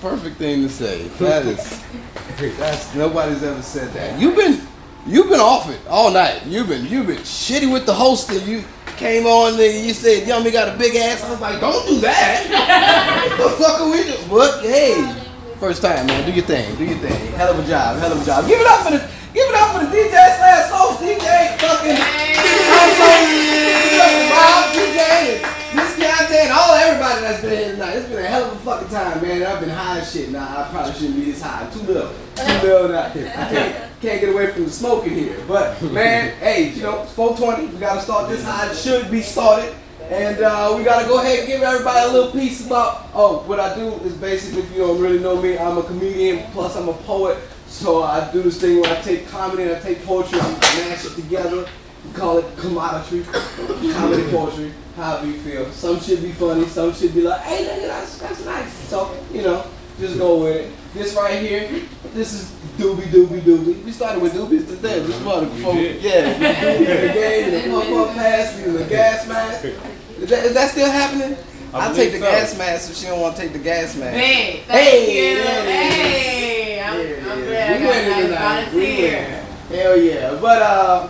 perfect thing to say. That is, that's nobody's ever said that. You've been, you've been off it all night. You've been, you've been shitty with the hosting. You came on and you said, "Yummy got a big ass." I was like, "Don't do that." what the fuck are we doing? What? Hey, first time, man. Do your thing. Do your thing. Hell of a job. Hell of a job. Give it up for the, give it up for the DJ slash host DJ fucking. Bob, DJ, Miss Keontae, and all everybody that's been here tonight. It's been a hell of a fucking time, man. I've been high as shit. Nah, I probably shouldn't be this high. Too little. Too little out here. I can't, can't get away from the smoking here. But, man, hey, you know, it's 420. We got to start this high. It should be started. And uh, we got to go ahead and give everybody a little piece about, oh, what I do is basically, if you don't really know me, I'm a comedian, plus I'm a poet. So I do this thing where I take comedy and I take poetry, I mash it together. We call it commodity, comedy poetry, however you feel. Some should be funny, some should be like, hey, nigga, that's, that's nice. So, you know, just go with it. This right here, this is Doobie Doobie Doobie. We started with Doobies today. We started before, yeah, the Doobie, the game, the pump up pass, the gas mask. Is that, is that still happening? I I'll take the so. gas mask if she don't want to take the gas mask. Hey, thank Hey, you. there it is. Hey, I'm, There it I'm is. glad We I winning got, I tonight. got We it here. winning. Hell yeah. But uh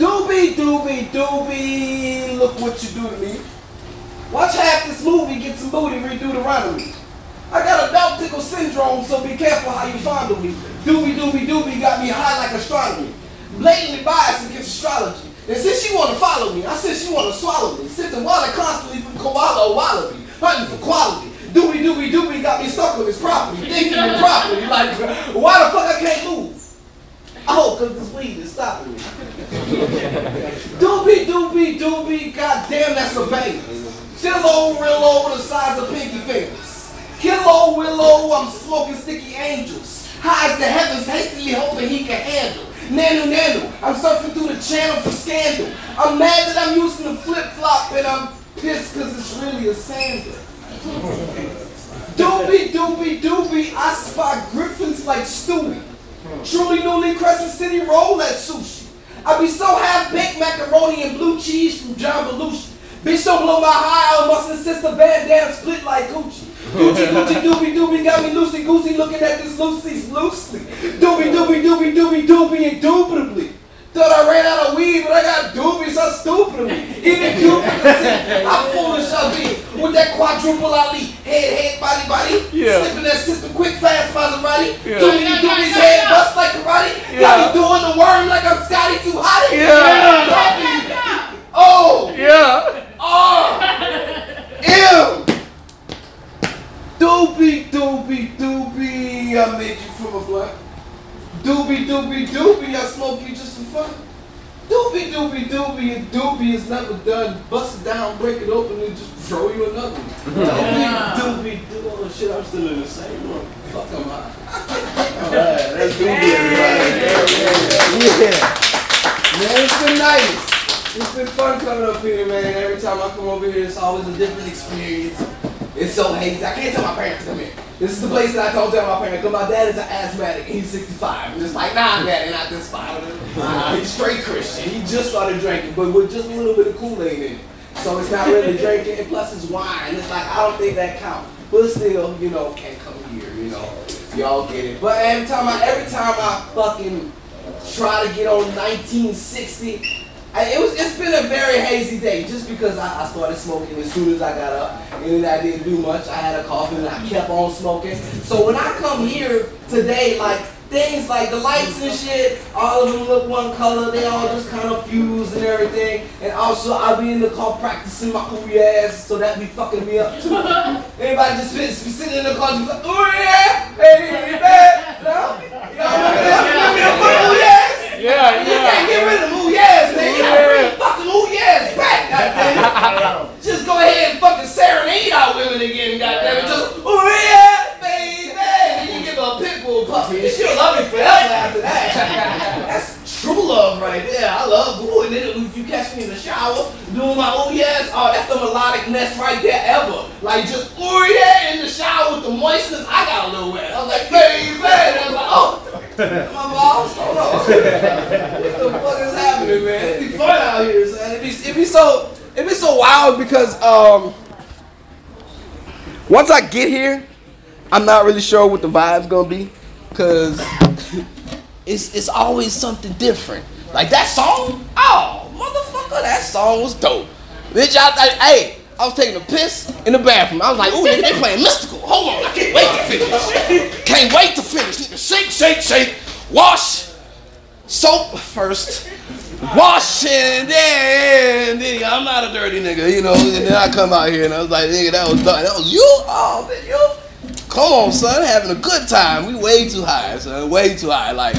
Doobie Doobie Doobie look what you do to me. Watch half this movie, get some booty, redo the run of me. I got a dog tickle syndrome, so be careful how you fondle me. Doobie Doobie Doobie got me high like astronomy. Blatantly biased against astrology. And since she wanna follow me, I said she wanna swallow me. Sipping water constantly from koala or wallaby, hunting for quality. Doobie Doobie Doobie got me stuck on this property, thinking improperly, like, why the fuck I can't move? Oh, cause this weed is stopping me. Doobie Doobie Doobie, goddamn that's a baby. Philo Rillo the size of pinky fingers. Kilo Willow, I'm smoking sticky angels. High as the heavens, hastily hoping he can handle. Nanu Nanu, I'm surfing through the channel for scandal. I'm mad that I'm using the flip flop and I'm pissed cause it's really a sandal. Doobie Doobie Doobie, I spot griffins like Stewie. Truly newly Crescent City roll at sushi. I be so half baked macaroni and blue cheese from John Belushi. Bitch, don't blow my high, I must insist the bandana split like Gucci. Gucci, Gucci, doobie, doobie, got me loosey goosey looking at this Lucy's loosely. Doobie, doobie, doobie, doobie, doobie, indubitably. Thought I ran out of weed, but I got doobies, so stupidly. Even Cupid can see how foolish I be with that quadruple Ali. Head, head, body, body. Yeah. Slipping that system quick, fast, Maserati. Yeah. Doobie, doobie's head bust like karate. Yeah. Got me doing the worm like I'm Scotty too hot. Yeah. Oh! Yeah. Oh! Ew! Doobie, doobie, doobie, I made you from a blunt. Doobie, doobie, doobie, I smoke you just for fun. Doobie, doobie, doobie, and doobie is never done. Bust it down, break it open, and just throw you another. one. Doobie, doobie, doobie. Oh shit, I'm still in the same room. Fuck, I'm high. Alright, that's doobie, everybody. Yeah. Man, it's been nice. It's been fun coming up here, man. Every time I come over here, it's always a different experience. It's so hazy. I can't tell my parents to come here. This is the place that I told tell my parents, because my dad is an asthmatic he's 65. And it's like, nah, daddy, not this spot. Nah, he's straight Christian. He just started drinking, but with just a little bit of Kool-Aid in it. So it's not really drinking, and plus it's wine. It's like, I don't think that counts. But still, you know, can't come here, you know. Y'all get it. But every time I, every time I fucking try to get on 1960, I, it was. It's been a very hazy day, just because I, I started smoking as soon as I got up, and I didn't do much. I had a coffee, and I kept on smoking. So when I come here today, like things like the lights and shit, all of them look one color. They all just kind of fuse and everything. And also, I'll be in the car practicing my ooh yes, so that be fucking me up too. Everybody just sit, sitting in the car, just like ooh yeah, hey, man, no, y'all remember that? Remember that fucking ooh yes? Yeah, You can't get yeah. rid of them ooh yes, man. You gotta bring the fucking ooh yes back, goddammit. Just go ahead and fucking serenade our women again, goddammit. Just ooh yeah, baby. And you give her a pit bull puppy, and she'll love you forever after that. That's true love right there. I love ooh, and then if you catch me in the shower doing my ooh yes, oh that's the melodicness right there ever. Like just ooh yeah in the shower with the moistness. I got a little wet. I was like, baby, and I was like, oh. My balls, hold on. what the fuck is happening, man? It be fun out here, son. It be, it be so, it be so wild because um, once I get here, I'm not really sure what the vibe's gonna be, cause it's it's always something different. Like that song, oh motherfucker, that song was dope. Bitch, I, I hey, I was taking a piss in the bathroom. I was like, ooh, nigga, they playing Mystikal. Hold on, I can't wait to finish. Can't wait to finish. Shake, shake, shake. Wash, soap first. Wash and then, then I'm not a dirty nigga, you know. And then I come out here and I was like, nigga, that was done. That was you? Oh, man, you? Come on, son, having a good time. We way too high, son, way too high. Like,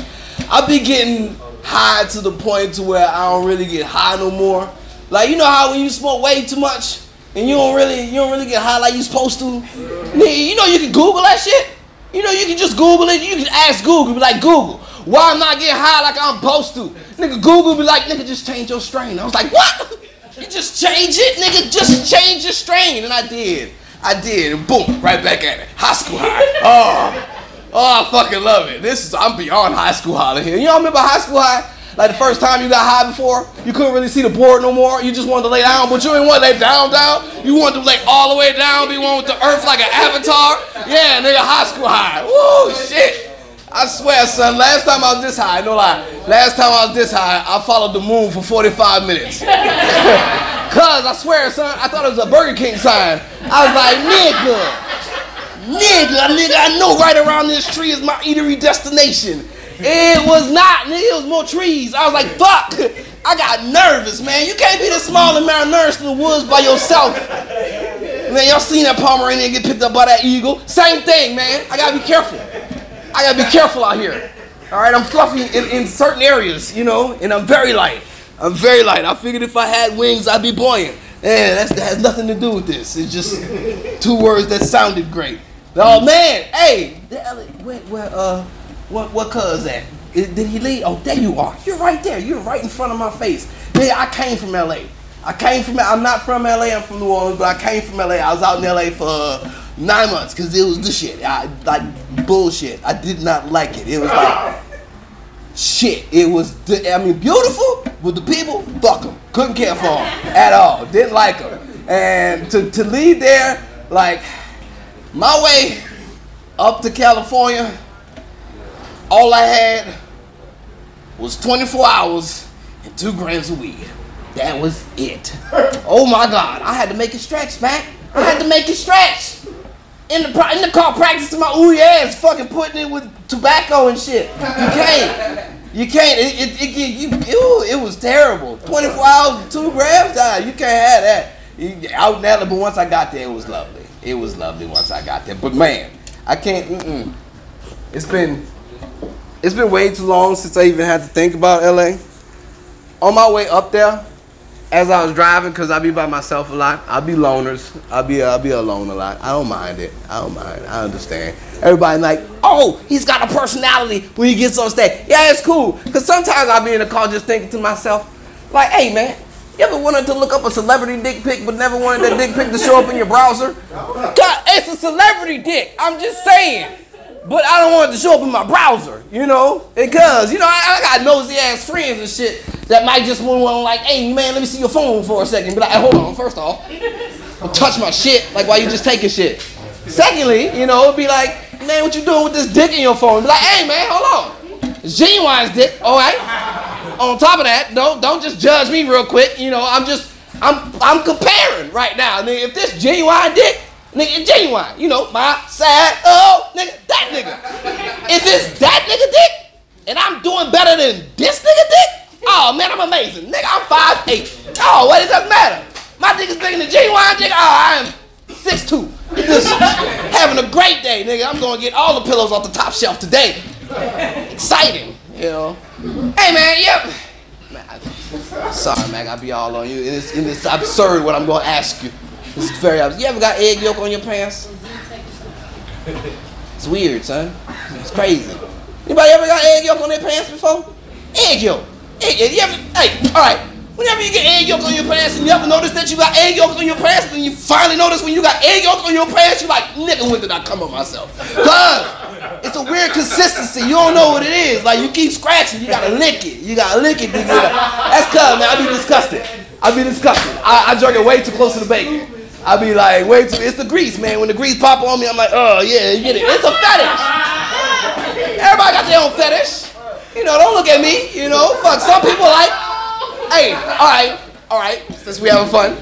I be getting high to the point to where I don't really get high no more. Like, you know how when you smoke way too much and you don't really, you don't really get high like you supposed to. Nigga, you know you can Google that shit. You know you can just Google it. You can ask Google, be like Google, why I'm not getting high like I'm supposed to. Nigga, Google be like, nigga, just change your strain. I was like, what? You just change it, nigga. Just change your strain, and I did. I did, boom, right back at it. High school high. Oh, oh, I fucking love it. This is I'm beyond high school high here. You all remember high school high? Like the first time you got high before, you couldn't really see the board no more. You just wanted to lay down, but you didn't want to lay down, down. You wanted to lay all the way down, be one with the earth like an avatar. Yeah, nigga, high school high. Woo, shit. I swear, son, last time I was this high, no lie, last time I was this high, I followed the moon for 45 minutes. Cuz, I swear, son, I thought it was a Burger King sign. I was like, nigga, nigga, nigga, I know right around this tree is my eatery destination. It was not, nigga, it was more trees. I was like, fuck. I got nervous, man. You can't be this small and malnourished in the woods by yourself. Man, y'all seen that Pomeranian get picked up by that eagle? Same thing, man. I gotta be careful. I gotta be careful out here. All right, I'm fluffy in, in certain areas, you know, and I'm very light. I'm very light. I figured if I had wings, I'd be buoyant. Man, that has nothing to do with this. It's just two words that sounded great. Oh man, hey, where, where, uh, what, what cuz at? Did he leave? Oh, there you are. You're right there. You're right in front of my face. Nigga, I came from LA. I came from, I'm not from LA, I'm from New Orleans, but I came from LA. I was out in LA for uh, nine months because it was the shit. I, like bullshit. I did not like it. It was like shit. It was, I mean, beautiful, but the people, fuck them. Couldn't care for them at all. Didn't like them. And to, to leave there, like, my way up to California, all I had was 24 hours and two grams of weed. That was it. Oh my God. I had to make it stretch, man. I had to make it stretch. In the, in the car practicing my ooh yes, fucking putting it with tobacco and shit. You can't. You can't. It, it, it, you, ew, it was terrible. 24 hours, two grams? Nah, you can't have that. Out in LA, but once I got there, it was lovely. It was lovely once I got there. But man, I can't, mm-mm. It's been, it's been way too long since I even had to think about LA. On my way up there, as I was driving, cause I be by myself a lot. I be loners. I be I be alone a lot. I don't mind it. I don't mind. I understand. Everybody like, oh, he's got a personality when he gets on stage. Yeah, it's cool. Cause sometimes I be in the car just thinking to myself, like, hey man, you ever wanted to look up a celebrity dick pic but never wanted that dick pic to show up in your browser? God, it's a celebrity dick. I'm just saying. But I don't want it to show up in my browser, you know? Because, you know, I, I got nosy ass friends and shit that might just want to like, hey man, let me see your phone for a second. Be like, hold on, first off, don't touch my shit like why you just taking shit. Secondly, you know, it'd be like, man, what you doing with this dick in your phone? Be like, hey man, hold on. It's Ginuwine's dick, all right? On top of that, don't don't just judge me real quick. You know, I'm just I'm I'm comparing right now. Nigga, if this Ginuwine dick, nigga, Ginuwine. You know, my side, oh, nigga, that nigga. If it's that nigga dick, and I'm doing better than this nigga dick, oh man, I'm amazing. Nigga, I'm 5'8. Oh, what does that matter. My dick is bigger than Ginuwine dick. Oh, I am 6'2. Just having a great day, nigga. I'm gonna get all the pillows off the top shelf today. Exciting, you know. Hey man, yep. Man, sorry, man, I be all on you. It's, it's absurd what I'm gonna ask you. It's very absurd. You ever got egg yolk on your pants? It's weird, son. It's crazy. Anybody ever got egg yolk on their pants before? Egg yolk. Egg, you ever, hey, all right. Whenever you get egg yolk on your pants and you ever notice that you got egg yolk on your pants, and you finally notice when you got egg yolk on your pants, you're like, nigga, when did I come on myself? Cause it's a weird consistency. You don't know what it is. Like you keep scratching, you gotta lick it. You gotta lick it. Nigga. That's cuz, man. I be disgusted. I be disgusted. I, I it way too close to the bacon. I be like, wait till it's the grease, man. When the grease pop on me, I'm like, oh yeah, you get it. It's a fetish. Everybody got their own fetish. You know, don't look at me. You know, fuck. Some people like, hey, all right, all right. Since we having fun,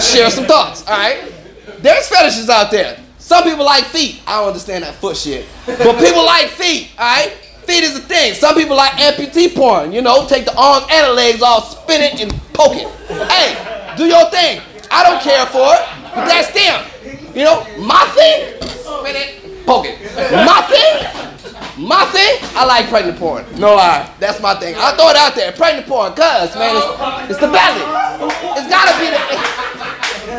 share some thoughts. All right. There's fetishes out there. Some people like feet. I don't understand that foot shit, but people like feet. All right. Feet is a thing. Some people like amputee porn. You know, take the arms and the legs off, spin it and poke it. Hey, do your thing. I don't care for it, but that's them. You know, my thing, spin it, poke it. My thing, my thing, I like pregnant porn. No lie, that's my thing. I throw it out there, pregnant porn, cause man, it's, it's the belly. It's gotta be the,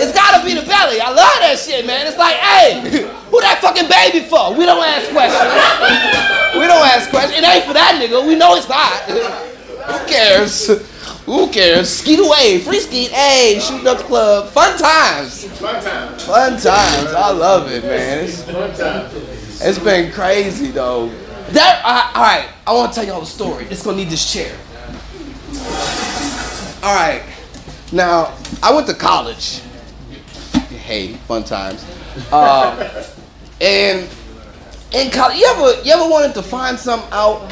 it's gotta be the belly. I love that shit, man. It's like, hey, who that fucking baby for? We don't ask questions. We don't ask questions. It ain't for that nigga. We know it's not. Who cares? Who cares? Skeet away, free skeet. Hey, shooting up the club. Fun times. Fun times. Fun times. I love it, man. It's, Fun times. it's been crazy though. That uh, all right. I want to tell y'all a story. It's gonna need this chair. All right. Now I went to college. Hey, fun times. Um, and in college, you ever you ever wanted to find something out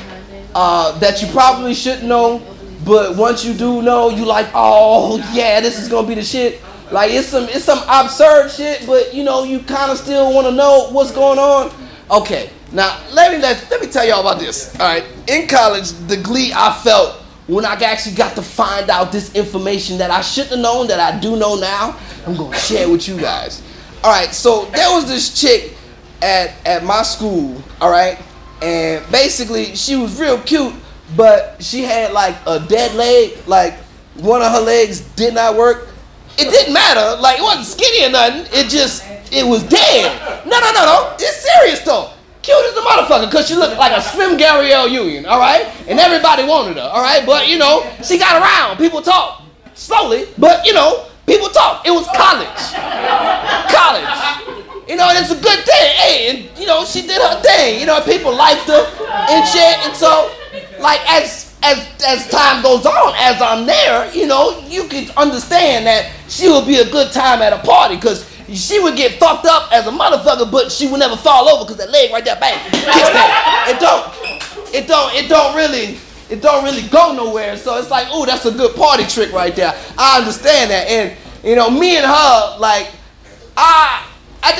uh, that you probably shouldn't know, but once you do know, you like, oh yeah, this is gonna be the shit. Like it's some it's some absurd shit, but you know you kind of still want to know what's going on. Okay, now let me let, let me tell y'all about this. All right, in college, the glee I felt when I actually got to find out this information that I shouldn't have known that I do know now, I'm gonna share with you guys. All right, so there was this chick at at my school, all right, and basically she was real cute, but she had like a dead leg, like one of her legs did not work. It didn't matter, like it wasn't skinny or nothing. It just it was dead. No, no, no, no. It's serious though. Cute as a motherfucker, cause she looked like a slim Gabrielle Union, all right, and everybody wanted her, all right. But you know, she got around. People talk slowly, but you know, people talk. It was college college. You know, and it's a good thing. Hey, and you know, she did her thing. You know, people liked her and shit. And so, like as as as time goes on, as I'm there, you know, you can understand that she would be a good time at a party because she would get fucked up as a motherfucker, but she would never fall over because that leg right there, bang, kicks that. It don't, it don't, it don't really it don't really go nowhere. So it's like, oh, that's a good party trick right there. I understand that. And you know, me and her, like, I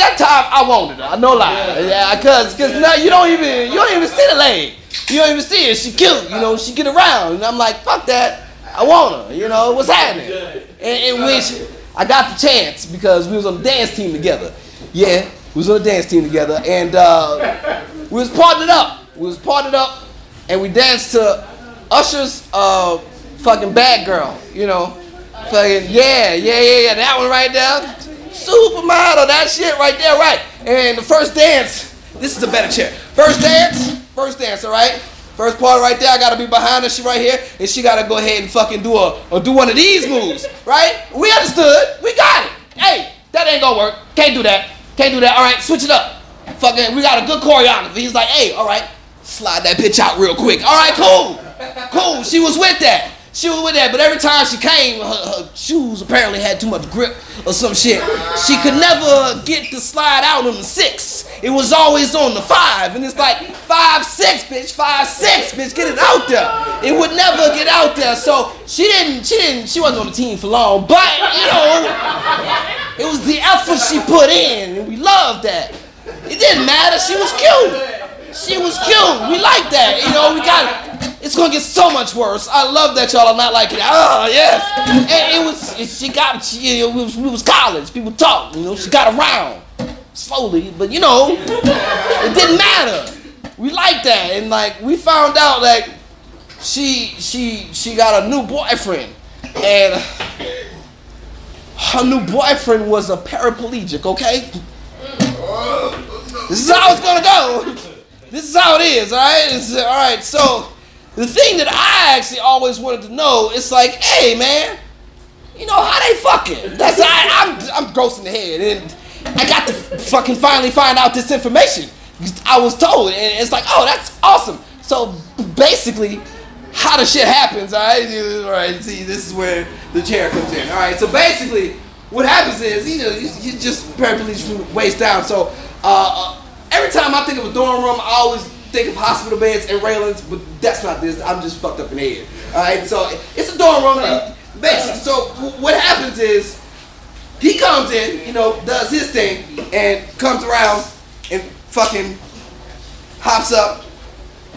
that time I wanted her. I no lie. Yeah, cause cause now you don't even you don't even see the leg. You don't even see her. She cute. You know, she get around. And I'm like, fuck that. I want her. You know, what's happening? And in which I got the chance because we was on the dance team together. Yeah, we was on the dance team together, and uh, we was partnered up. We was partnered up, and we danced to Usher's uh, fucking Bad Girl. You know, fucking yeah, yeah, yeah, yeah. That one right there, supermodel. That shit right there, right? And the first dance. This is a better chair. First dance, first dance. All right. First part right there, I gotta be behind her. She right here, and she gotta go ahead and fucking do a or do one of these moves, right? We understood. We got it. Hey, that ain't gonna work. Can't do that. Can't do that. All right, switch it up. Fucking, we got a good choreography. He's like, hey, all right, slide that bitch out real quick. All right, cool, cool. She was with that. She was with that, but every time she came, her, her shoes apparently had too much grip or some shit. She could never get to slide out on the six. It was always on the five, and it's like five six, bitch, five six, bitch, get it out there. It would never get out there, so she didn't, she didn't, she wasn't on the team for long. But you know, it was the effort she put in, and we loved that. It didn't matter. She was cute. She was cute. We like that. You know, we got. It's gonna get so much worse. I love that y'all are not liking it. Oh yes. And it was. She got. She, it was, it was college. People talk. You know, she got around slowly, but you know, it didn't matter. We like that, and like we found out that she she she got a new boyfriend, and her new boyfriend was a paraplegic. Okay. This is how it's gonna go. This is how it is, all right? All right. So the thing that I actually always wanted to know is like, hey, man, you know how they fucking? That's I, I'm I'm gross in the head, and I got to fucking finally find out this information. I was told, and it's like, oh, that's awesome. So basically, how the shit happens, all right? All right. See, this is where the chair comes in. All right. So basically, what happens is, you know, you, you just paraplegic waist down. So uh, uh, every time I think of a dorm room, I always think of hospital beds and railings, but that's not this. I'm just fucked up in the head. All right, so it's a dorm room. And basically, so what happens is he comes in, you know, does his thing, and comes around and fucking hops up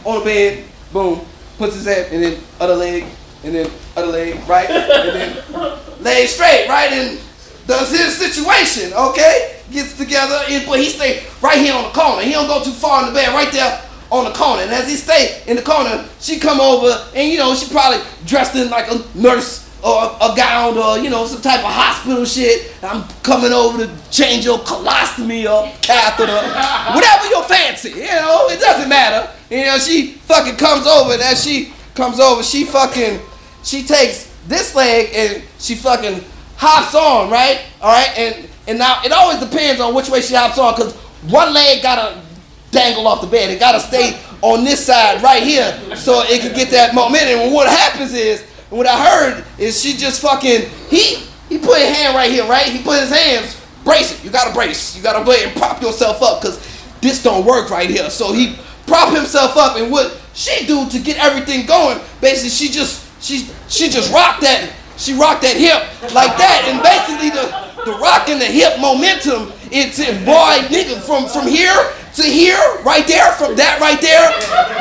on the bed, boom, puts his head, and then other leg, and then other leg, right, and then lay straight, right, and does his situation, okay? Gets together, and, but he stay right here on the corner. He don't go too far in the bed, right there on the corner. And as he stay in the corner, she come over, and you know, she probably dressed in like a nurse or a gown or you know some type of hospital shit. I'm coming over to change your colostomy or catheter, whatever your fancy. You know, it doesn't matter. You know, she fucking comes over, and as she comes over, she fucking she takes this leg and she fucking hops on, right? All right, and and now it always depends on which way she hops on, cause one leg gotta dangle off the bed. It gotta stay on this side right here, so it can get that momentum. And what happens is, what I heard is she just fucking he he put his hand right here, right? He put his hands brace it. You gotta brace. You gotta brace and prop yourself up, cause this don't work right here. So he prop himself up, and what she do to get everything going? Basically, she just she she just rocked that she rocked that hip like that, and basically the the rock and the hip momentum, it's boy nigga from from here to here, right there, from that right there,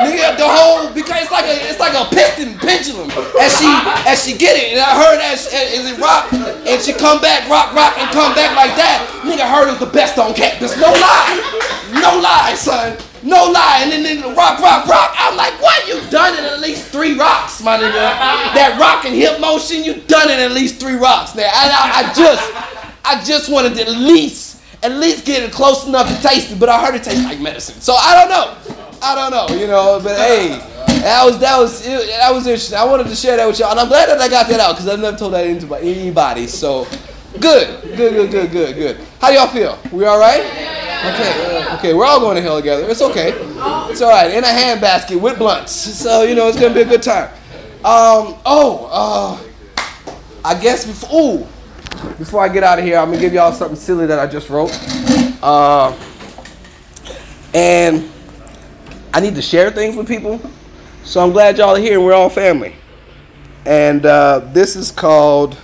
nigga, the whole because it's like a it's like a piston pendulum as she as she get it, and I heard as as it rock and she come back, rock, rock, and come back like that, nigga heard was the best on campus, no lie, no lie, son. No lie, and then, then rock, rock, rock. I'm like, what? You done it at least three rocks, my nigga. That rock and hip motion, you done it at least three rocks. Now, I, I, I just, I just wanted at least, at least get it close enough to taste it, but I heard it tastes like medicine. So I don't know. I don't know, you know. But hey, that was that was that was interesting. I wanted to share that with y'all, and I'm glad that I got that out because I've never told that into anybody. So good, good, good, good, good, good. How y'all feel? We all right? Okay, okay, we're all going to hell together. It's okay. It's all right. In a handbasket with blunts. So, you know, it's to be a good time. Um, oh, uh, I guess before, ooh, before I get out of here, I'm to give y'all something silly that I just wrote. Uh, and I need to share things with people. So I'm glad y'all are here and we're all family. And uh, this is called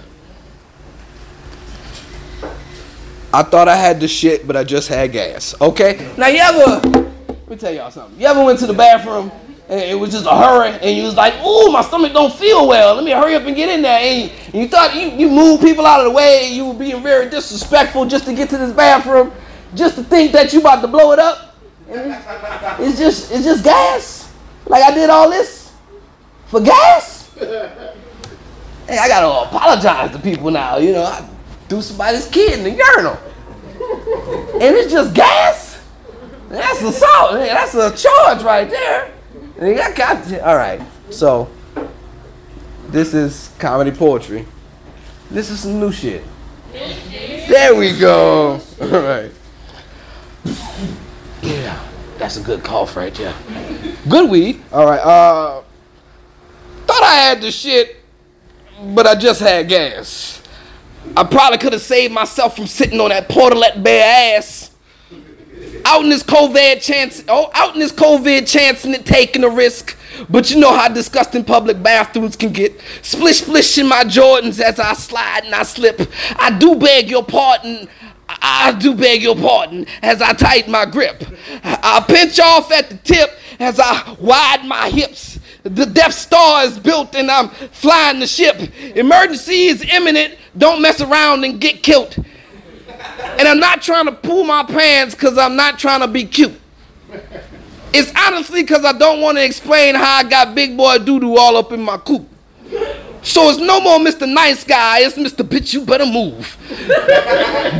I thought I had the shit, but I just had gas. Okay? Now you ever let me tell y'all something. You ever went to the bathroom and it was just a hurry and you was like, ooh, my stomach don't feel well. Let me hurry up and get in there. And you, thought you, you moved people out of the way you were being very disrespectful just to get to this bathroom, just to think that you about to blow it up. It's just it's just gas. Like I did all this for gas. Hey, I gotta apologize to people now, you know. I, threw somebody's kid in the urinal. And it's just gas? That's assault. That's a charge right there. All right. So, this is comedy poetry. This is some new shit. There we go. All right. Yeah, that's a good cough right there. Good weed. All right. Uh, thought I had the shit, but I just had gas. I probably could have saved myself from sitting on that portalet bare ass. Out in this COVID chance, oh, out in this COVID chancing it, taking a risk. But you know how disgusting public bathrooms can get. Splish splish in my Jordans as I slide and I slip. I do beg your pardon. I do beg your pardon as I tighten my grip. I pinch off at the tip as I widen my hips. The Death Star is built and I'm flying the ship. Emergency is imminent. Don't mess around and get killed. And I'm not trying to pull my pants because I'm not trying to be cute. It's honestly because I don't want to explain how I got big boy doo doo all up in my coop. So it's no more Mr. Nice Guy, it's Mr. Bitch, you better move.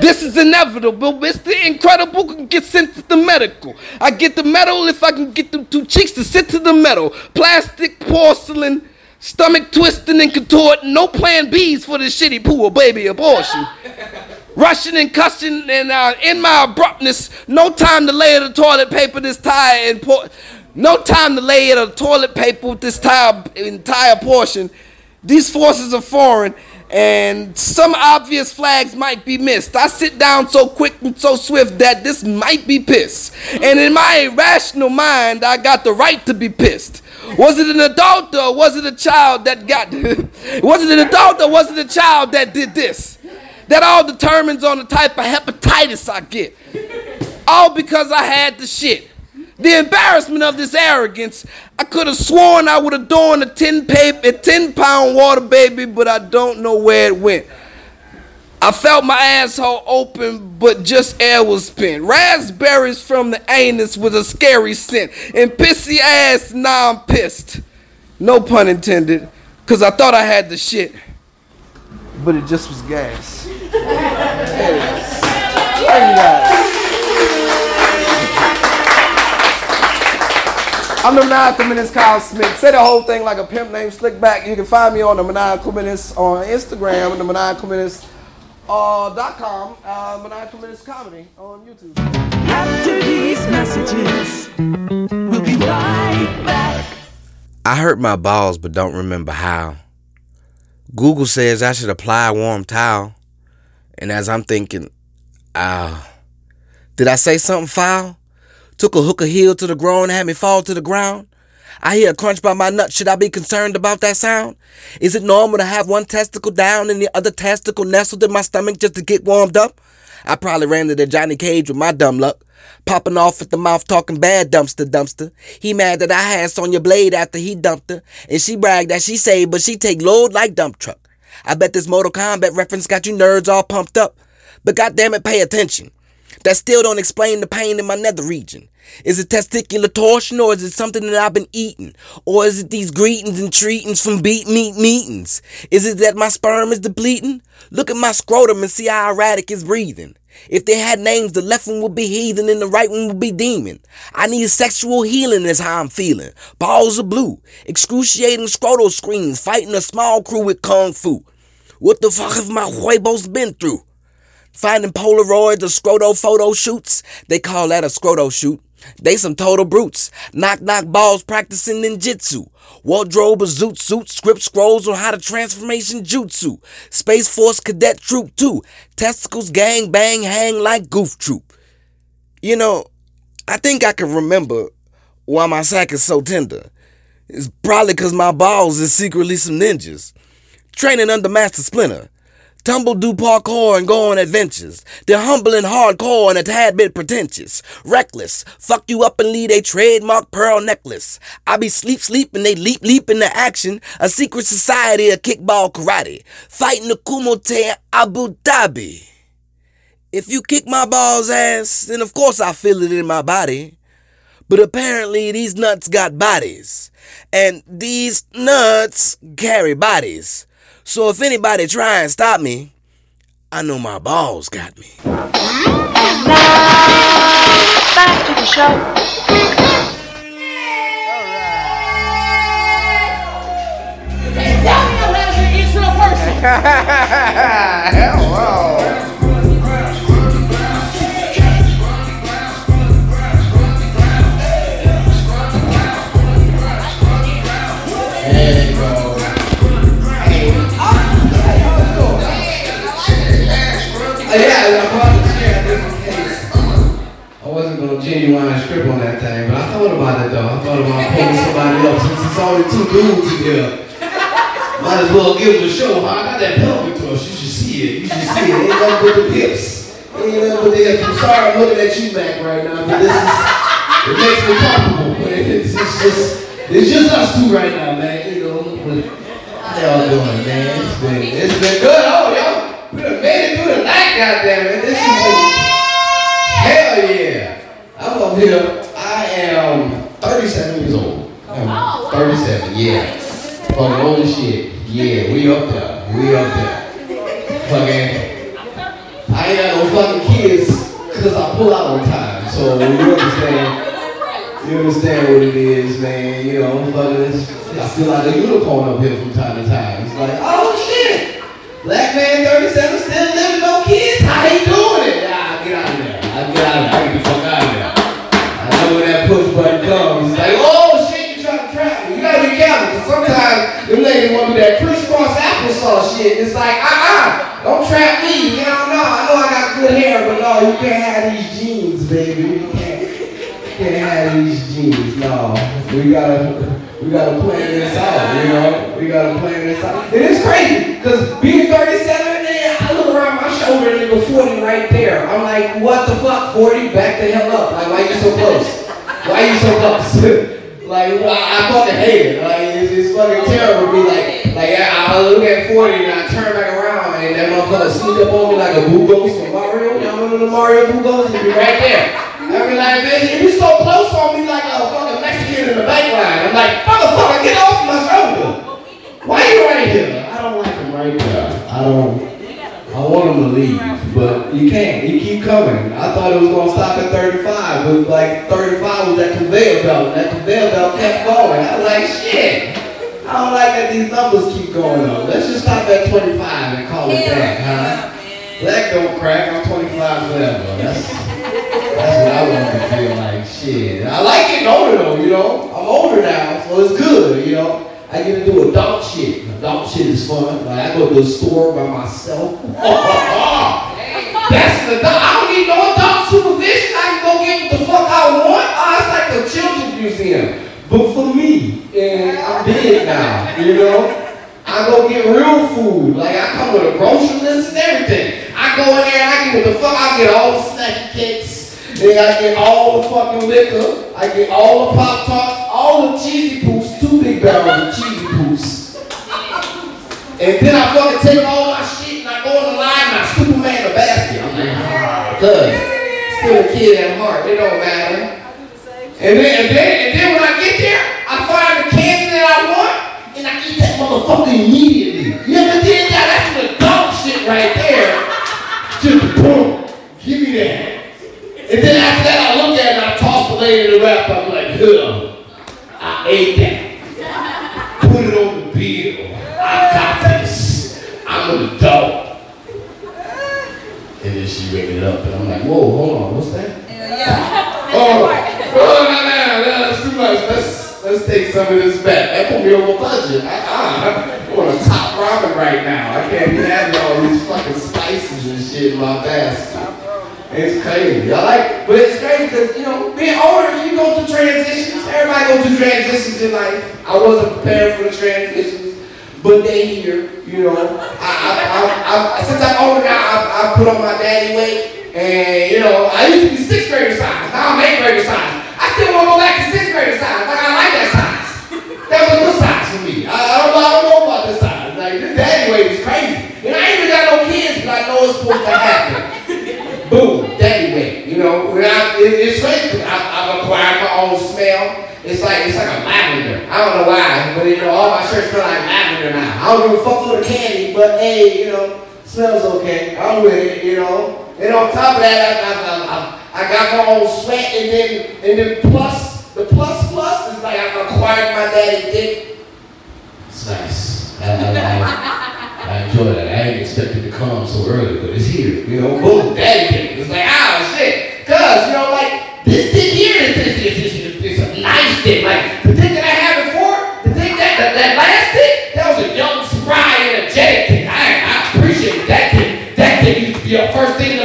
this is inevitable. Mr. Incredible can get sent to the medical. I get the medal if I can get them two cheeks to sit to the metal. Plastic, porcelain, stomach twisting and contorting. No plan B's for this shitty poor baby abortion. Rushing and cussing and uh, in my abruptness, no time to lay the toilet paper this tie and. No time to lay the toilet paper with this entire, entire portion. These forces are foreign, and some obvious flags might be missed. I sit down so quick and so swift that this might be piss. And in my irrational mind, I got the right to be pissed. Was it an adult or was it a child that got was it an adult or was it a child that did this? That all determines on the type of hepatitis I get. All because I had the shit. The embarrassment of this arrogance. I could have sworn I would adorn a 10, paper, a 10 pound water baby, but I don't know where it went. I felt my asshole open, but just air was spent. Raspberries from the anus with a scary scent. And pissy ass, now I'm pissed. No pun intended, because I thought I had the shit. But it just was gas. there. Thank you guys. I'm the maniacal menace Kyle Smith. Say the whole thing like a pimp named Slickback. You can find me on the maniacal menace on Instagram and the maniacal menace uh, dot com, uh, maniacal menace comedy on YouTube. After these messages, we'll be right back. I hurt my balls but don't remember how. Google says I should apply a warm towel. And as I'm thinking, ah, uh, did I say something foul? Took a hook of heel to the groin and had me fall to the ground. I hear a crunch by my nut. Should I be concerned about that sound? Is it normal to have one testicle down and the other testicle nestled in my stomach just to get warmed up? I probably ran into Johnny Cage with my dumb luck. Popping off at the mouth talking bad dumpster dumpster. He mad that I had Sonya Blade after he dumped her. And she bragged that she saved, but she take load like dump truck. I bet this Mortal Kombat reference got you nerds all pumped up. But goddamn it, pay attention. That still don't explain the pain in my nether region. Is it testicular torsion or is it something that I've been eating? Or is it these greetings and treatings from beat meat meetings? Is it that my sperm is depleting? Look at my scrotum and see how erratic it's breathing. If they had names, the left one would be heathen and the right one would be demon. I need sexual healing is how I'm feeling. Balls of blue, excruciating scrotal screams, fighting a small crew with kung fu. What the fuck have my huevos been through? Finding Polaroids or scroto photo shoots, they call that a scroto shoot. They some total brutes. Knock knock balls practicing ninjutsu. Wardrobe of zoot suit, script scrolls on how to transformation jutsu. Space Force cadet troop 2. Testicles gang bang hang like goof troop. You know, I think I can remember why my sack is so tender. It's probably cause my balls is secretly some ninjas. Training under Master Splinter tumble do parkour and go on adventures. They're humble and hardcore and a tad bit pretentious. Reckless, fuck you up and lead a trademark pearl necklace. I be sleep sleep and they leap leap into action. A secret society of kickball karate. Fighting the Kumite Abu Dhabi. If you kick my balls ass, then of course I feel it in my body. But apparently these nuts got bodies. And these nuts carry bodies. So if anybody try and stop me, I know my balls got me. And now, back to the show. Hello. genuine script on that thing, but I thought about it though. I thought about pulling somebody else since it's only two dudes in here. Might as well give them a show. I got that pelvic thrust. You should see it. You should see it. Ain't nothing but the hips. Ain't nothing but the hips. I'm sorry I'm looking at you, Mac, right now, but this is it makes me comfortable. But it's, it's just it's just us two right now, man. You know, but how y'all doing, man? It's been it's been good. Oh, y'all, we made it through the night, goddamn it. Up here. I am 37 years old. Oh, I'm um, 37, yeah. Fucking old as shit. Yeah, we up there. We up there. Fucking. I ain't got no fucking kids because I pull out on time. So you understand. You understand what it is, man. You know, fucking. I feel like a unicorn up here from time to time. It's like, oh shit. Black man 37 shit. It's like, uh-uh, don't trap me. Know, no, I know I got good hair, but no, you can't have these jeans, baby. You can't, you can't have these jeans. No, we gotta, we gotta plan this out. You know, we gotta plan this out. It is crazy because being 37, man, I look around my shoulder and nigga 40 right there. I'm like, what the fuck, 40? Back the hell up. Like, why you so close? Why you so close? Like, well, I fucking hate it. Like, it's, it's fucking terrible to be like, like, I, I look at 40 and I turn back around and that motherfucker sneak up on me like a Boo Ghost from Mario. Y'all remember the Mario Boo Ghost? He'd be right there. I be like, bitch, you be so close on me like a fucking Mexican in the bank line. I'm like, motherfucker, get off my shoulder. Why you right here? I don't like him right there. I don't. I want him to leave, but you can't. He keep coming. I thought it was gonna stop at 35, but like 35 was that conveyor belt. That conveyor belt kept going. I was like, shit. I don't like that these numbers keep going up. Let's just stop at 25 and call it that, huh? That don't crack. I'm 25 forever. That's that's what I want to feel like. Shit. I like getting older though. You know, I'm older now, so it's good. You know. I get to do adult shit. Adult shit is fun. Like I go to the store by myself. That's an adult. I don't need no adult supervision. I can go get what the fuck I want. Oh, it's like a children's museum. But for me, and now, you know. I go get real food. Like I come with a grocery list and everything. I go in there and I get what the fuck. I get all the snack kits. Then I get all the fucking liquor. I get all the Pop Tarts, all the cheesy poops, two big barrels of cheesy poops. And then I fucking take all my shit and I go in the line and I Superman a basket. I'm like, cuz. Still a kid at heart. It don't matter. And then, and then, and then when I get there, I find the I want and I eat that motherfucker immediately. You ever did that? That's some adult shit right there. Just boom. Give me that. And then after that, I look at it and I toss the lady in the wrap. I'm like, huh, I ate that. Put it on the bill. I got this. I'm an adult. And then she it up, and I'm like, whoa, hold on, what's that? Oh, oh, no, no, no, that's too much. Let's let's take some of this back. That put me over budget. I, I, I want a top ramen right now. I can't be having all these fucking spices and shit in my basket. It's crazy. I like, but it's crazy because you know, being older, you go through transitions. Everybody go through transitions in life. I wasn't prepared for the transitions, but they here. You know, I, I, I, I, since I'm older now, I, I put on my daddy weight, and you know, I used to be sixth grader size. Now I'm eighth grader size. I still want to go back to sixth grader size. Like I like that size. That was a good size for me. I, I don't know. I don't know about this size. Like this daddy weight is crazy, and I ain't even got no kids, but I know it's supposed to happen boom, daddy weight. You know, when I, it, it's crazy because I've acquired my own smell. It's like it's like a lavender. I don't know why, but you know, all my shirts smell like lavender now. I don't give a fuck for the candy, but hey, you know, smells okay. I'm with it, you know. And on top of that, I, I, I, I got my own sweat, and then and then plus the plus plus is like I've acquired my daddy dick. It's nice. I, I, I, I enjoy that. I ain't expected to come so early, but it's here. You know, boom, daddy dick. It's like, ah, shit. Cause, you know, like, this dick here is, is, is, is, is, is a nice dick. Like, the dick that I had before, the dick that, that, that last dick, that was a young, spry, energetic dick. I, I appreciate that dick. That dick used to be up first thing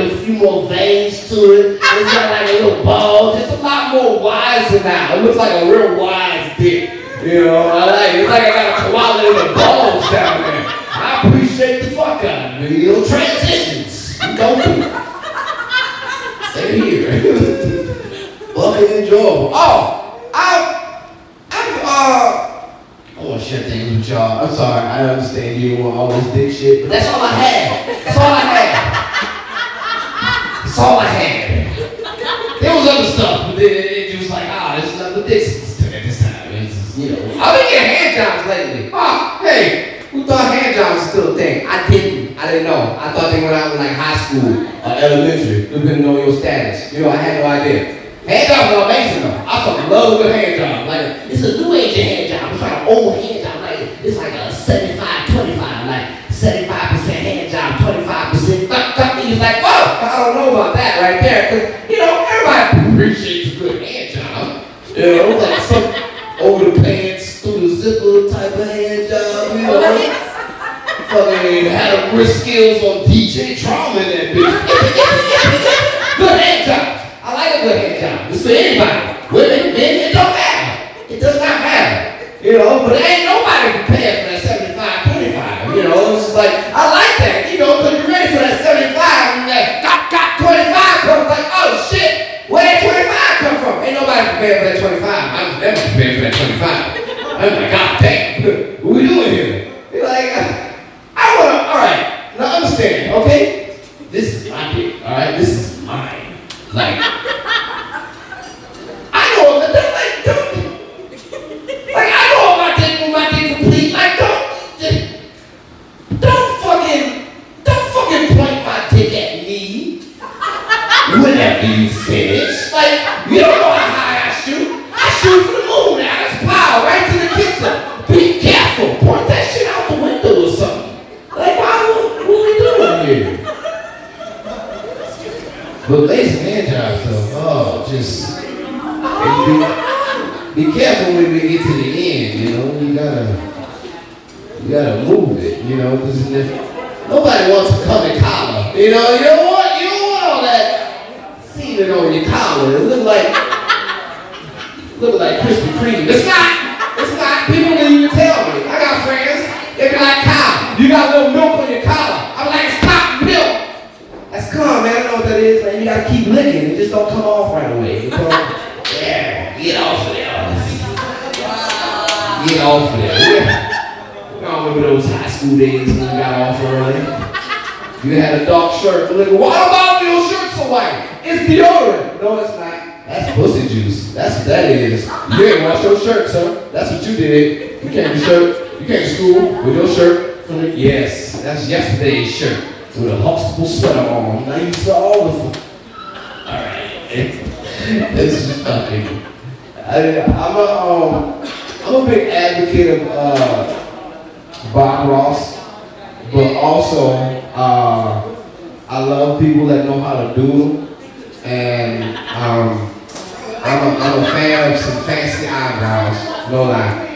a few more veins to it. It's got like a little ball. It's a lot more wiser now. It looks like a real wise dick. You know, I like it. It's like I got a koala in the balls down there. I appreciate the fuck out of it. You know, transitions. Don't do. Stay here. Fucking enjoyable. Oh, I, I, uh, I want to share y'all. I'm sorry. I understand you want all this dick shit, but that's all I had. That's all I had. That's all I had. There was other stuff, but it, it was like, ah, this is another dick at this time. It's, you know, I've been getting hand jobs lately. Oh, hey, who thought hand jobs was still a thing? I didn't. I didn't know. I thought they went out in like high school or elementary, depending on your status. You know, I had no idea. Hand jobs are amazing though. I fucking love a good hand job. Like, it's a new age of hand job. It's like an old hand job. Like, it's like a 75 about that right there, because you know everybody appreciates a good hand job. You know, like some over the pants, through the zipper type of hand job. You know, fucking had a wrist skills on DJ Trauma in that bitch. good hand job. I like a good hand job. Just say anybody. Never prepared 25. I'm like, god damn, what we doing here? You gotta move it, you know, because nobody wants to come in collar, you know, you don't want, you don't want all that semen on your collar, it look like, look like Krispy Kreme, it's not, it's not, people didn't even tell me, I got friends, they be like, Kyle, you got a little milk on your collar, I'm like, it's not milk, that's calm, man. I know what that is, man. You gotta keep licking. It just don't come off right away. You know? yeah, get off of there. Get off of there. Remember those high school days when you got off early? You had a dark shirt. Look, what about your shirt so white? It's deodorant. No, it's not. That's pussy juice. That's what that is. You ain't wash your shirt, sir. That's what you did. You came to shirt. You came to school with your shirt. Yes, that's yesterday's shirt with a Huxtable sweater on. Now you saw all of them. Alright. this is fucking. I, I'm a, um, I'm a big advocate of uh, Bob Ross, but also uh, I love people that know how to doodle, and um, I'm a, I'm a fan of some fancy eyebrows. No lie.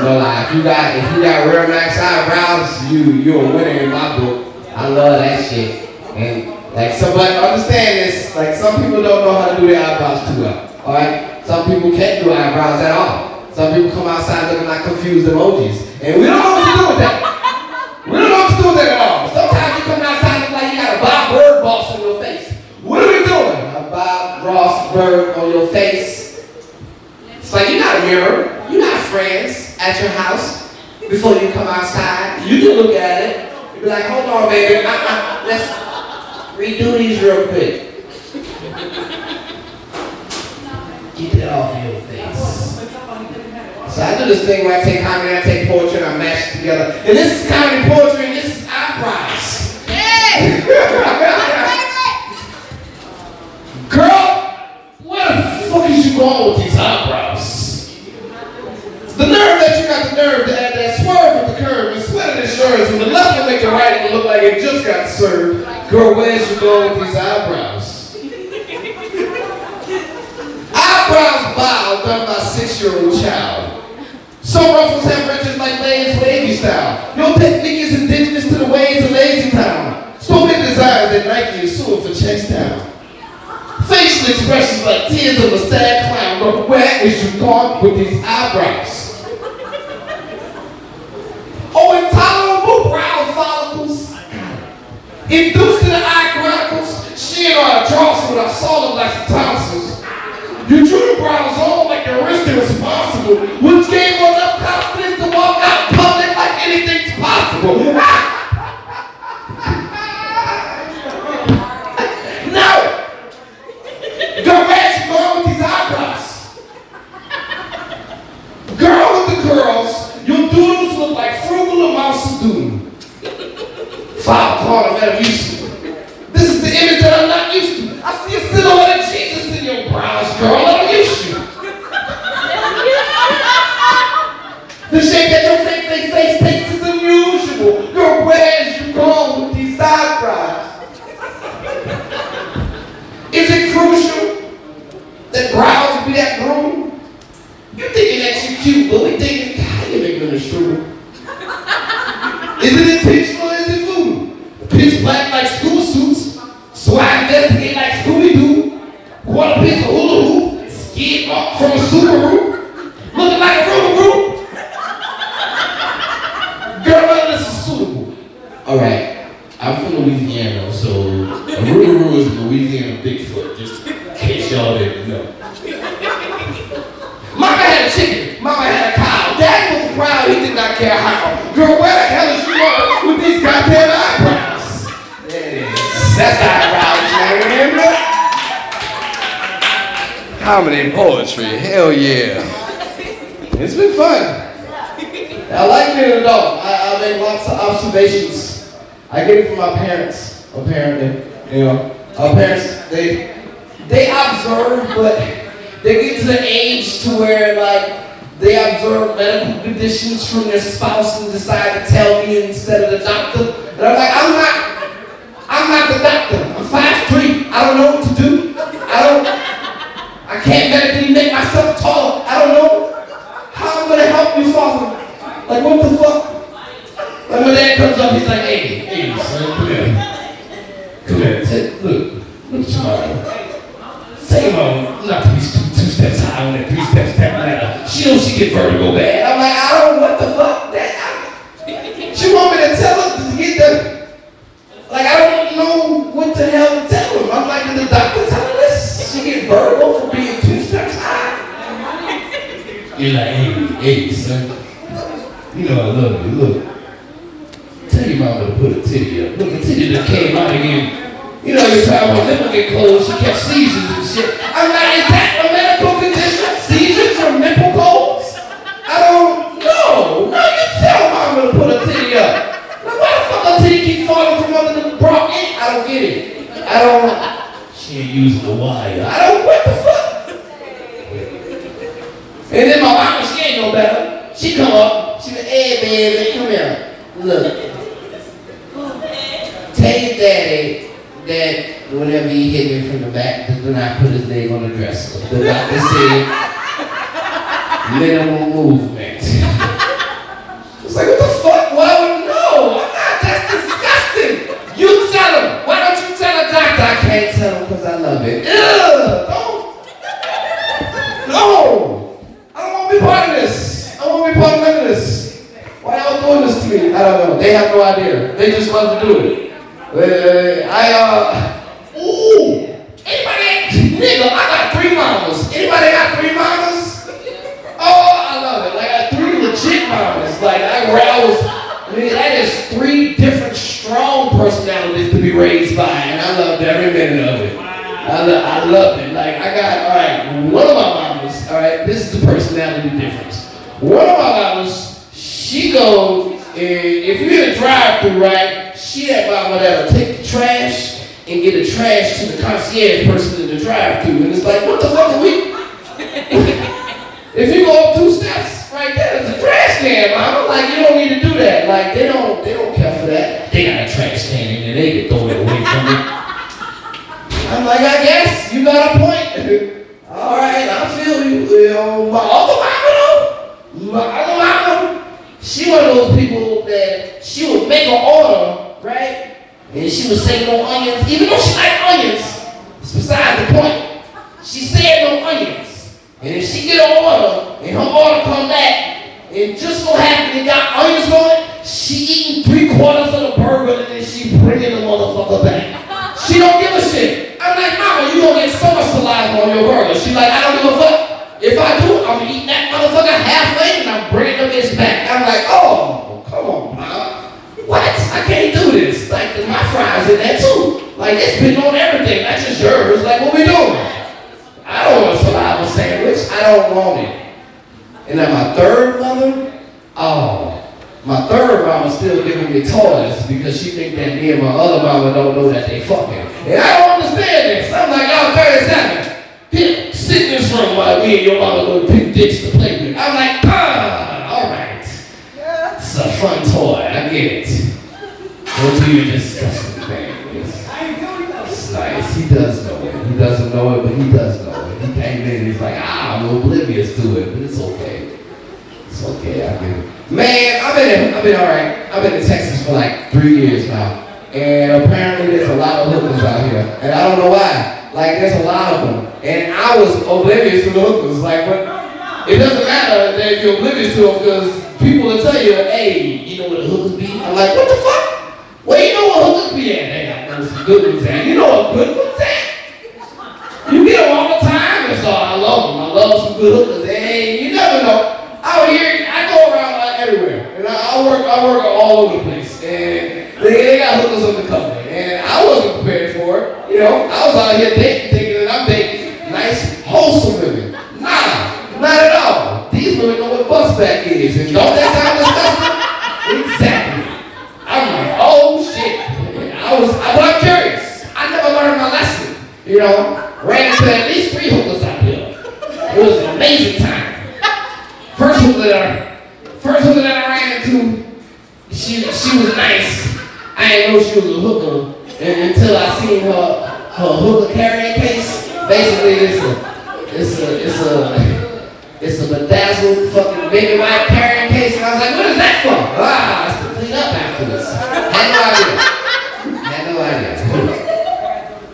No lie. If you got if you got real nice eyebrows, you you're a winner in my book. I love that shit. And like somebody understand this, like some people don't know how to do their eyebrows too well. Alright? Some people can't do eyebrows at all. Some people come outside looking like confused emojis. And we don't know what to do with that. We don't know what to do with that at all. Sometimes you come outside looking like you got a Bob Bird boss on your face. What are we doing? A Bob Ross bird on your face. It's like you're not a mirror. You're not friends at your house before you come outside. You can look at it. You be like, hold on, baby. Uh-uh. Let's redo these real quick. Get that off your face. So I do this thing where I take comedy, I take poetry, and I mash it together. And this is comedy, poetry, and this is eyebrows. Girl, where the fuck is you going with these eyebrows? The nerve that you got the nerve to add that swerve with the curve and sweat insurance when the left will make the right look like it just got served. Girl, where's you going with these eyebrows? eyebrows bow done by six-year-old child. Some ruffles have ridges like Lay's wavy style. Your technique is indigenous to the ways of lazy town. Many desires that Nike is suing for checks down. Facial expressions like tears of a sad clown. But where is you going with these eyebrows? Oh, intolerable brow follicles. Induced to the eye chronicles. She and I Charleston when I saw like some tonsils. The brows on like you're risk irresponsible, which gave her enough confidence to walk out public like anything's possible. no! Girl, where's she going with these eyebrows? Girl with the curls, your doodles look like frugal and mouse doom. Foul corner Metamucil. This is the image that I'm not used to. I see a silhouette Take, look, look at your mama. Take him on, not be two, two steps high on that three steps step ladder. She knows she get vertigo bad. Was, nigga, that is three different strong personalities to be raised by, and I loved every minute of it. I, lo- I loved it. Like, I got, all right, one of my mamas, all right, this is the personality difference. One of my mamas, she goes, and if you're in a drive-through, right, she that mama that'll take the trash and get the trash to the concierge person in the drive-through, and it's like, what the fuck are we? if you go up two steps, right there, there's a trash can, mama. Like, you don't need to that. Like, they don't, they don't care for that. They got a trash can in there, they can throw it away from me. I'm like, I guess you got a point. All right, I feel you. you know, my other mama, though, my other mama, she one of those people that she would make an order, right? And she would say no onions, even though she like onions. It's beside the point. She said no onions. And if she get an order and her order come back, and just so happen it got onions on it, she eating three quarters of the burger and then she bringing the motherfucker back. She don't give a shit. I'm like, mama, you gonna get so much saliva on your burger. She like, I don't give a fuck. If I do, I'm eating that motherfucker halfway and I'm bringing the bitch back. I'm like, oh, come on, mom. What? I can't do this. Like, my fries in there too. Like, it's been on everything. That's just yours. Like, what we doing? I don't want a saliva sandwich. I don't want it. And then my third mother, oh, my third mama still giving me toys because she think that me and my other mama don't know that they fucking. And I don't understand this. I'm like, y'all 37. Here, sit in this room while me and your mama go to pick dicks to play with. I'm like, ah, all right. It's a fun toy. I get it. Don't do your disgusting thing. It's, it's nice. He does know it. He doesn't know it, but he does know it. He came in and he's like, ah, I'm oblivious to it, but it's okay. It's okay, I get it. Man, I've been, I've been alright. I've been in Texas for like three years now. And apparently there's a lot of hookers out here. And I don't know why. Like, there's a lot of them. And I was oblivious to the hookers. Like, but it doesn't matter that you're oblivious to them because people will tell you, hey, you know where the hookers be? I'm like, what the fuck? Well, you know what hookers be at? Hey, I know some good ones at. You know what good ones at? You get them all the time, and so I love them. I love some good hookers. And you never know. Out here, I go around everywhere, and I, I work, I work all over the place, and they, they got hookers undercover, and I wasn't prepared for it. You know, I was out here dating, thinking that I'm dating nice, wholesome women. Nah, not at all. These women know what bus back is, and don't that sound disgusting? exactly. I'm like, oh shit. I was, I, but I'm curious. I never learned my lesson. You know, ran into at least three hookers out here. It was an amazing time. First hooker that I, first woman that I ran into, she she was nice. I didn't know she was a hooker and, until I seen her her hooker carrying case. Basically, it's a it's a it's a it's a bedazzled fucking baby white carrying case, and I was like, what is that for? Ah, it's to clean up after this. Had no idea. Had no idea.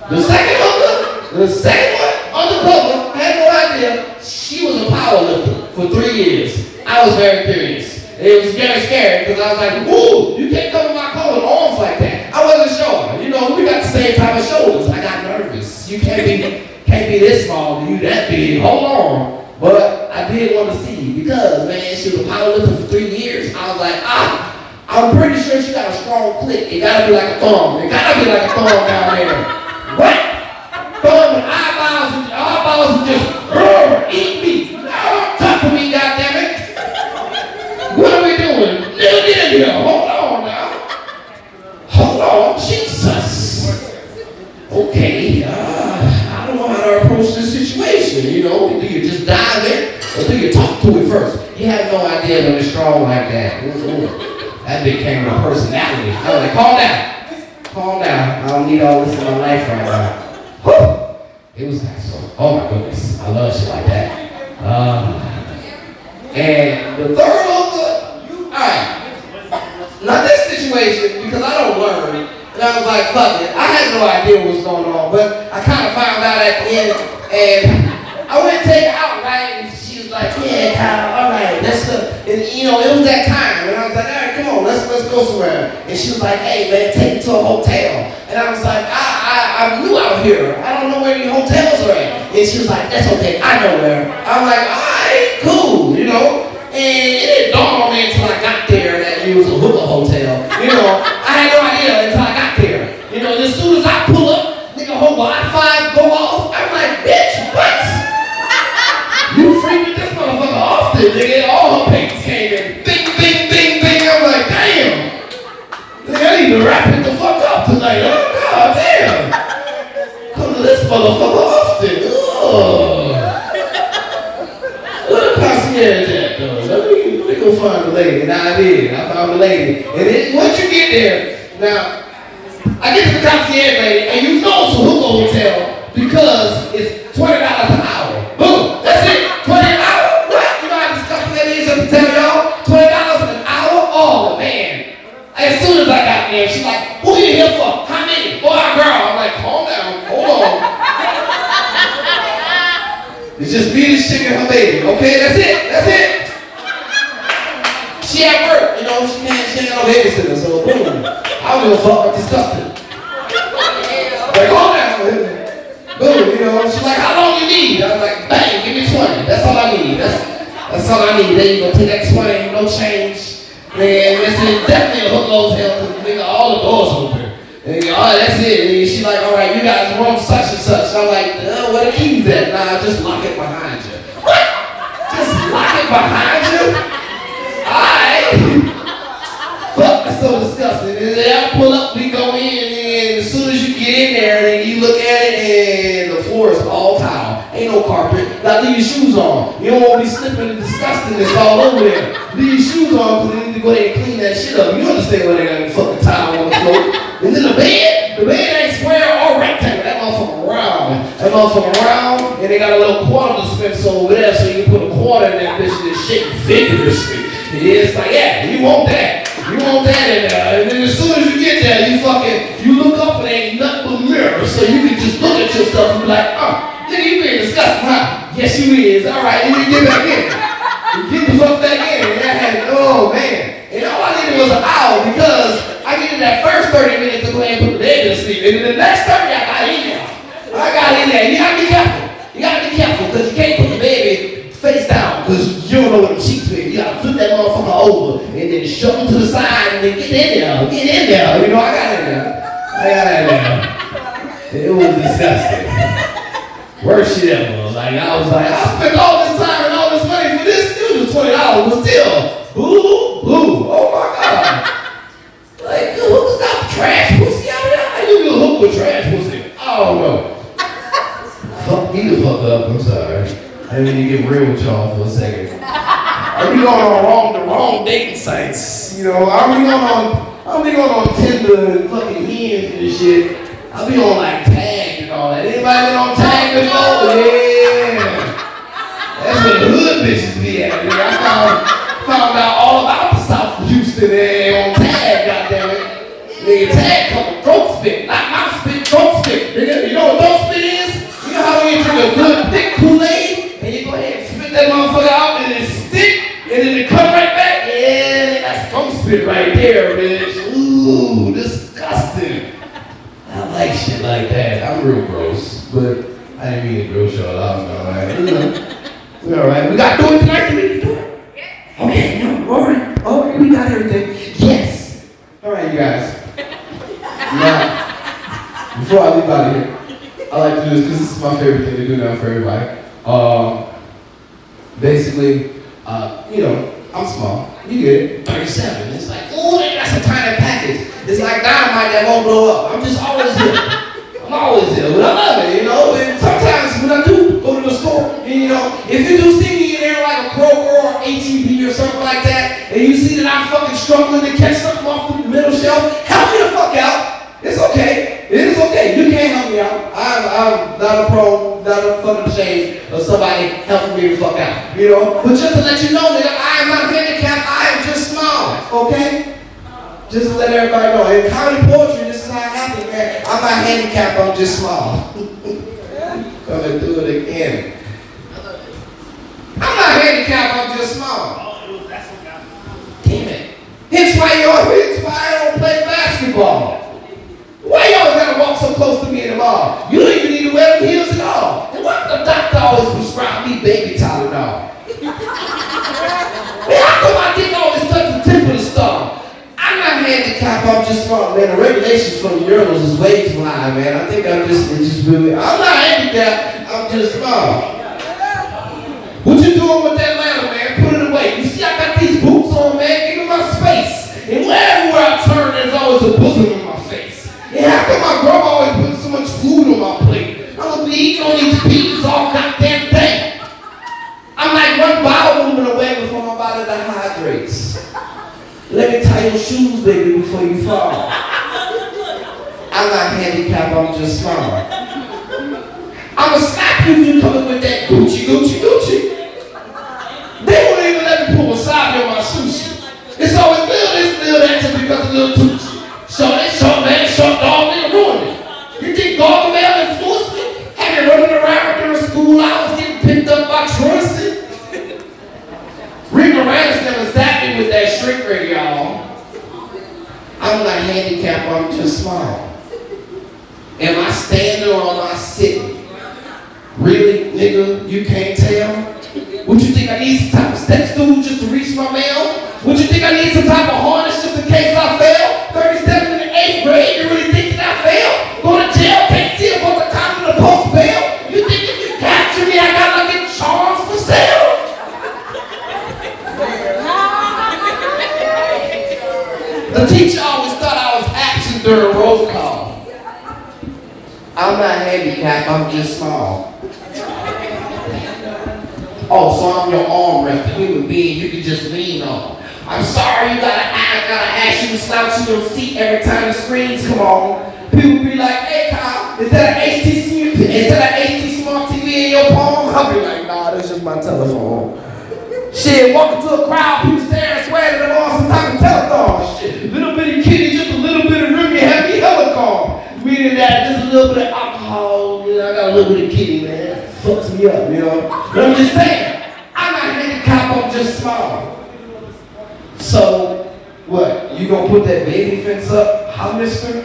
The second hooker, the second one undercover, had no idea. She was a power lifter for three years. I was very curious. It was very scary because I was like, "Ooh, you can't come in my with arms like that." I wasn't sure. You know, we got the same type of shoulders. I got nervous. You can't be can't be this small you that big. Hold on. But I did want to see because man, she was a power for three years. I was like, ah, I'm pretty sure she got a strong click. It gotta be like a thumb. It gotta be like a thumb down there. What? Thumb and eyeballs and eyeballs and just eat Do you just dive in or do you talk to it first? He had no idea when it's strong like that. Ooh, ooh. That became a personality. I was like, calm down. Calm down. I don't need all this in my life right now. It was nice. Oh my goodness. I love shit like that. Uh, and the third one, alright. Now this situation, because I don't learn, and I was like, fuck it. I had no idea what was going on, but I kind of found out at the end, and I went to take her out, right? And she was like, yeah, Kyle, all right, let's go. And you know, it was that time, and I was like, all right, come on, let's let's go somewhere. And she was like, hey man, take me to a hotel. And I was like, I I I'm new out here. I don't know where any hotels are at. And she was like, that's okay, I know where. I'm like, all right, cool, you know. And it didn't dawn on me until I got there that it was a hooker hotel. You know, I had no idea until I got there. You know, as soon as I pull up, nigga, whole Wi-Fi motherfucker often. Ugh. Where the concierge at, though? Let me, let me go find the lady. And I did. I found the lady. And then once you get there, now, I get to the concierge lady, and you know it's a hookah hotel because it's baby. Okay, that's it. That's it. She at work, you know, she can't, she ain't no babysitter, so boom. I don't give a fuck, I'm disgusted. Like, calm down. Boom, you know, she's like, how long you need? I'm like, bang, give me 20. That's all I need. That's that's all I need. Then you gonna take that 20, no change. Man, this is definitely a hook hotel, because nigga, all the doors open. And you, oh, that's it. And she like, all right, you guys room such and such. I'm like, uh, where the keys at? Nah, just lock it behind you. What? Just lock it behind you? Alright. Fuck, that's so disgusting. And then I pull up, we go in, and as soon as you get in there, and you look at it, and the floor is all tile. Ain't no carpet. Now leave your shoes on. You don't want to be slipping and disgustingness all over there. Leave your shoes on because they need to go ahead and clean that shit up. You understand why they got a fucking tile on the floor. And then the bed, the bed ain't square or rectangle. That motherfucker round. That motherfucker round, and they got a little quarter dispenser over there, so you can put a quarter in that bitch and shake vigorously. Yeah, it's like, yeah, you want that. You want that in there. Uh, and then as soon as you get there, you fucking, you look up and ain't nothing but mirrors, so you can just look at yourself and be like, oh, nigga, you being disgusting, huh? Yes, you is. All right, and you get back in. You get the fuck back in. And I had, oh, man. And all I needed was an hour because I needed that first 30 minutes to go ahead and put the baby to sleep. And then the next 30, I got in there. I got in there. You gotta be careful. You gotta be careful because you can't put the baby face down because you don't know what the cheeks are. You gotta flip that motherfucker over and then shove him to the side and then get in there. Get in there. You know, I got in there. I got in there. It was disgusting. Worst shit ever. Like I was like, I spent all this time and all this money for this. It was twenty dollars, but still, boo, boo. Oh my god. Like, who's got trash pussy out there? How you gonna hook with trash pussy? I don't know. Fuck me the fuck up. I'm sorry. I didn't mean to get real with y'all for a second. I be going on wrong the wrong dating sites. You know, I be going on I be going on Tinder and fucking Hinge and shit. I be on like Tag and all that. Anybody been on Tag before? Yeah. That's where the hood bitches be at. Nigga. I found, found out all about the South Houston and on Tag, goddammit. Nigga, Tag come with throat spit, not spit, that motherfucker out and it stick and then it come right back? Yeah, that's throat spit right there, bitch. Ooh, disgusting. I like shit like that. I'm real gross, but I didn't mean to gross y'all out. No, right? You know, we all right. We got to do it tonight. We can do it. Okay, no, all right, all right. We got everything. Yes. All right, you guys. Now, before I leave out of here, I like to do this because this is my favorite thing to do now for everybody. Um, basically, uh, you know, I'm small. You get it. 37. It's like, ooh, that's a tiny package. It's like dynamite that won't blow up. I'm just always here. I'm always here, but I love it, you know. And sometimes when I do go to the store, and, you know, if you do see me in there like a Kroger or HEB or something like that, and you see that I'm fucking struggling to catch something off the middle shelf, help me the fuck out. It's okay. It is okay. You can't help me out. I'm, I'm not a pro, not a fucking ashamed of somebody helping me the fuck out. You know? But just to let you know, nigga, I am not handicapped. I am just small. Okay? Just to let everybody know. In comedy poetry, this is how it happens, man. I'm not handicapped, I'm just small. And do it again. I'm not handicapped, I'm just small. Damn it. Hence why y'all, hence why I don't play basketball. Why y'all gotta walk so close to me in the mall? You don't even need to wear them heels at all. And why the doctor always prescribe me baby Tylenol? Man, how come I dick always touch the tip of the star? I'm not handicapped, I'm just smart, man. The regulations for the urinals is way too high, man. I think I'm just, it's just really, I'm not handicapped, I'm just smart. What you doing with that ladder, man? Put it away. You grandma always putting so much food on my plate? I'm gonna be eating on these pizzas all goddamn day. I'm like one bowel movement away before my body dehydrates. Let me tie your shoes, baby, before you fall. I'm not handicapped, I'm just smart. I'ma slap you if you come in with that Gucci, Gucci, Gucci. They won't even let me put wasabi on my sushi. It's always little this, little that, just because of little Tucci. Short that, short man, short dog, ruined it. You think Gargamel influenced me? Had me running around during school hours, getting picked up by truancy. Rick Moranis never zapped me with that shrink ray, y'all. I'm not handicapped, I'm just small. Am I standing or am I sitting? Really, nigga, you can't tell? Would you think I need some type of step stool just to reach my mail? Would you think I need some type of harness just in case I fail? The teacher always thought I was absent during roll call. I'm not handicapped, I'm just small. Oh, so I'm your arm rest, a human being you can just lean on. I'm sorry you gotta, I gotta ask you to slouch in your seat every time the screens come on. People be like, hey Kyle, Is that an HTC? Is that an HT Smart TV in your palm? I'll be like, nah, that's just my telephone. Shit, walking to a crowd, people I'm just saying, I'm not handicapped, I'm just small. So, what? You gonna put that baby fence up, huh, mister?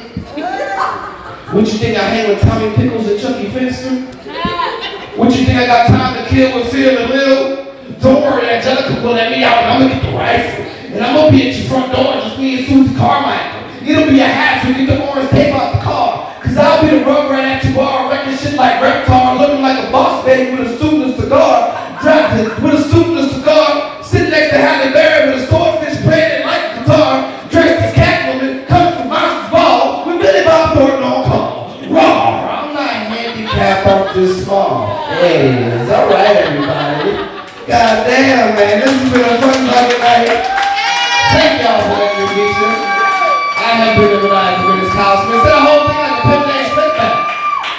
What you think I hang with Tommy Pickles and Chuckie Finster? What you think I got time to kill with Phil and Lil? Don't worry, Angelica will let me out and I'm gonna get the rifle. And I'm gonna be at your front door just me and Susie Carmichael. It'll be a we get the orange tape out the car. Cause I'll be the rug right at your bar, wrecking shit like Reptar, man, this has been a fun fucking night. Thank y'all for meet you. I have been the Maniacal Menace Cosmo. Said the whole thing like a pimp named Slickback.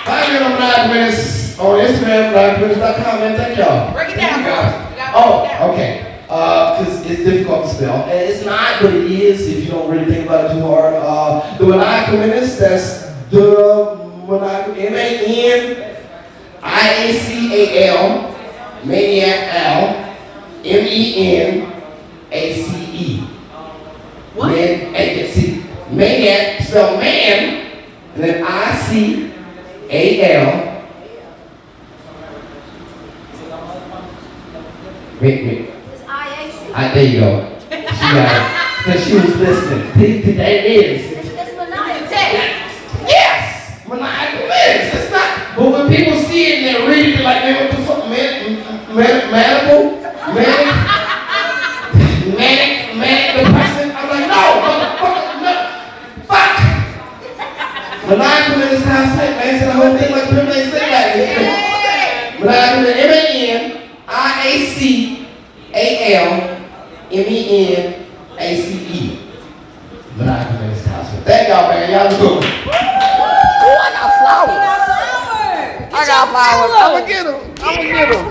Find me on Maniacal Menace on Instagram, maniacalmenace.com, man. Thank y'all. Break it down, you bro. guys. You gotta break it down. Oh, okay. Uh, cause it's difficult to spell. And it's not, but it is if you don't really think about it too hard. Uh, the Maniacal Menace, that's the Maniacal, M-A-N, I-A-C-A-L, Maniac L, M-E-N-A-C-E. What? Man, and see, maniac, spell man, and then I C A L. Wait, wait. It's IAC. I, ah, there you go. She got it. Because she was listening. That is. It's maniacal. Yes! Maniacal menace. It's not. But when people see it and they read it, they're like, man, what the fuck? Man, man, manical? Manic? Maniacal menace kind of slick, man. Said the whole thing like criminal slick back. Maniacal menace. M-A-N-I-A-C-A-L-M-E-N-A-C-E. Maniacal menace cosmic. Thank y'all, man. Y'all good. I got flowers. I got flowers. I'ma get him. I'ma get him.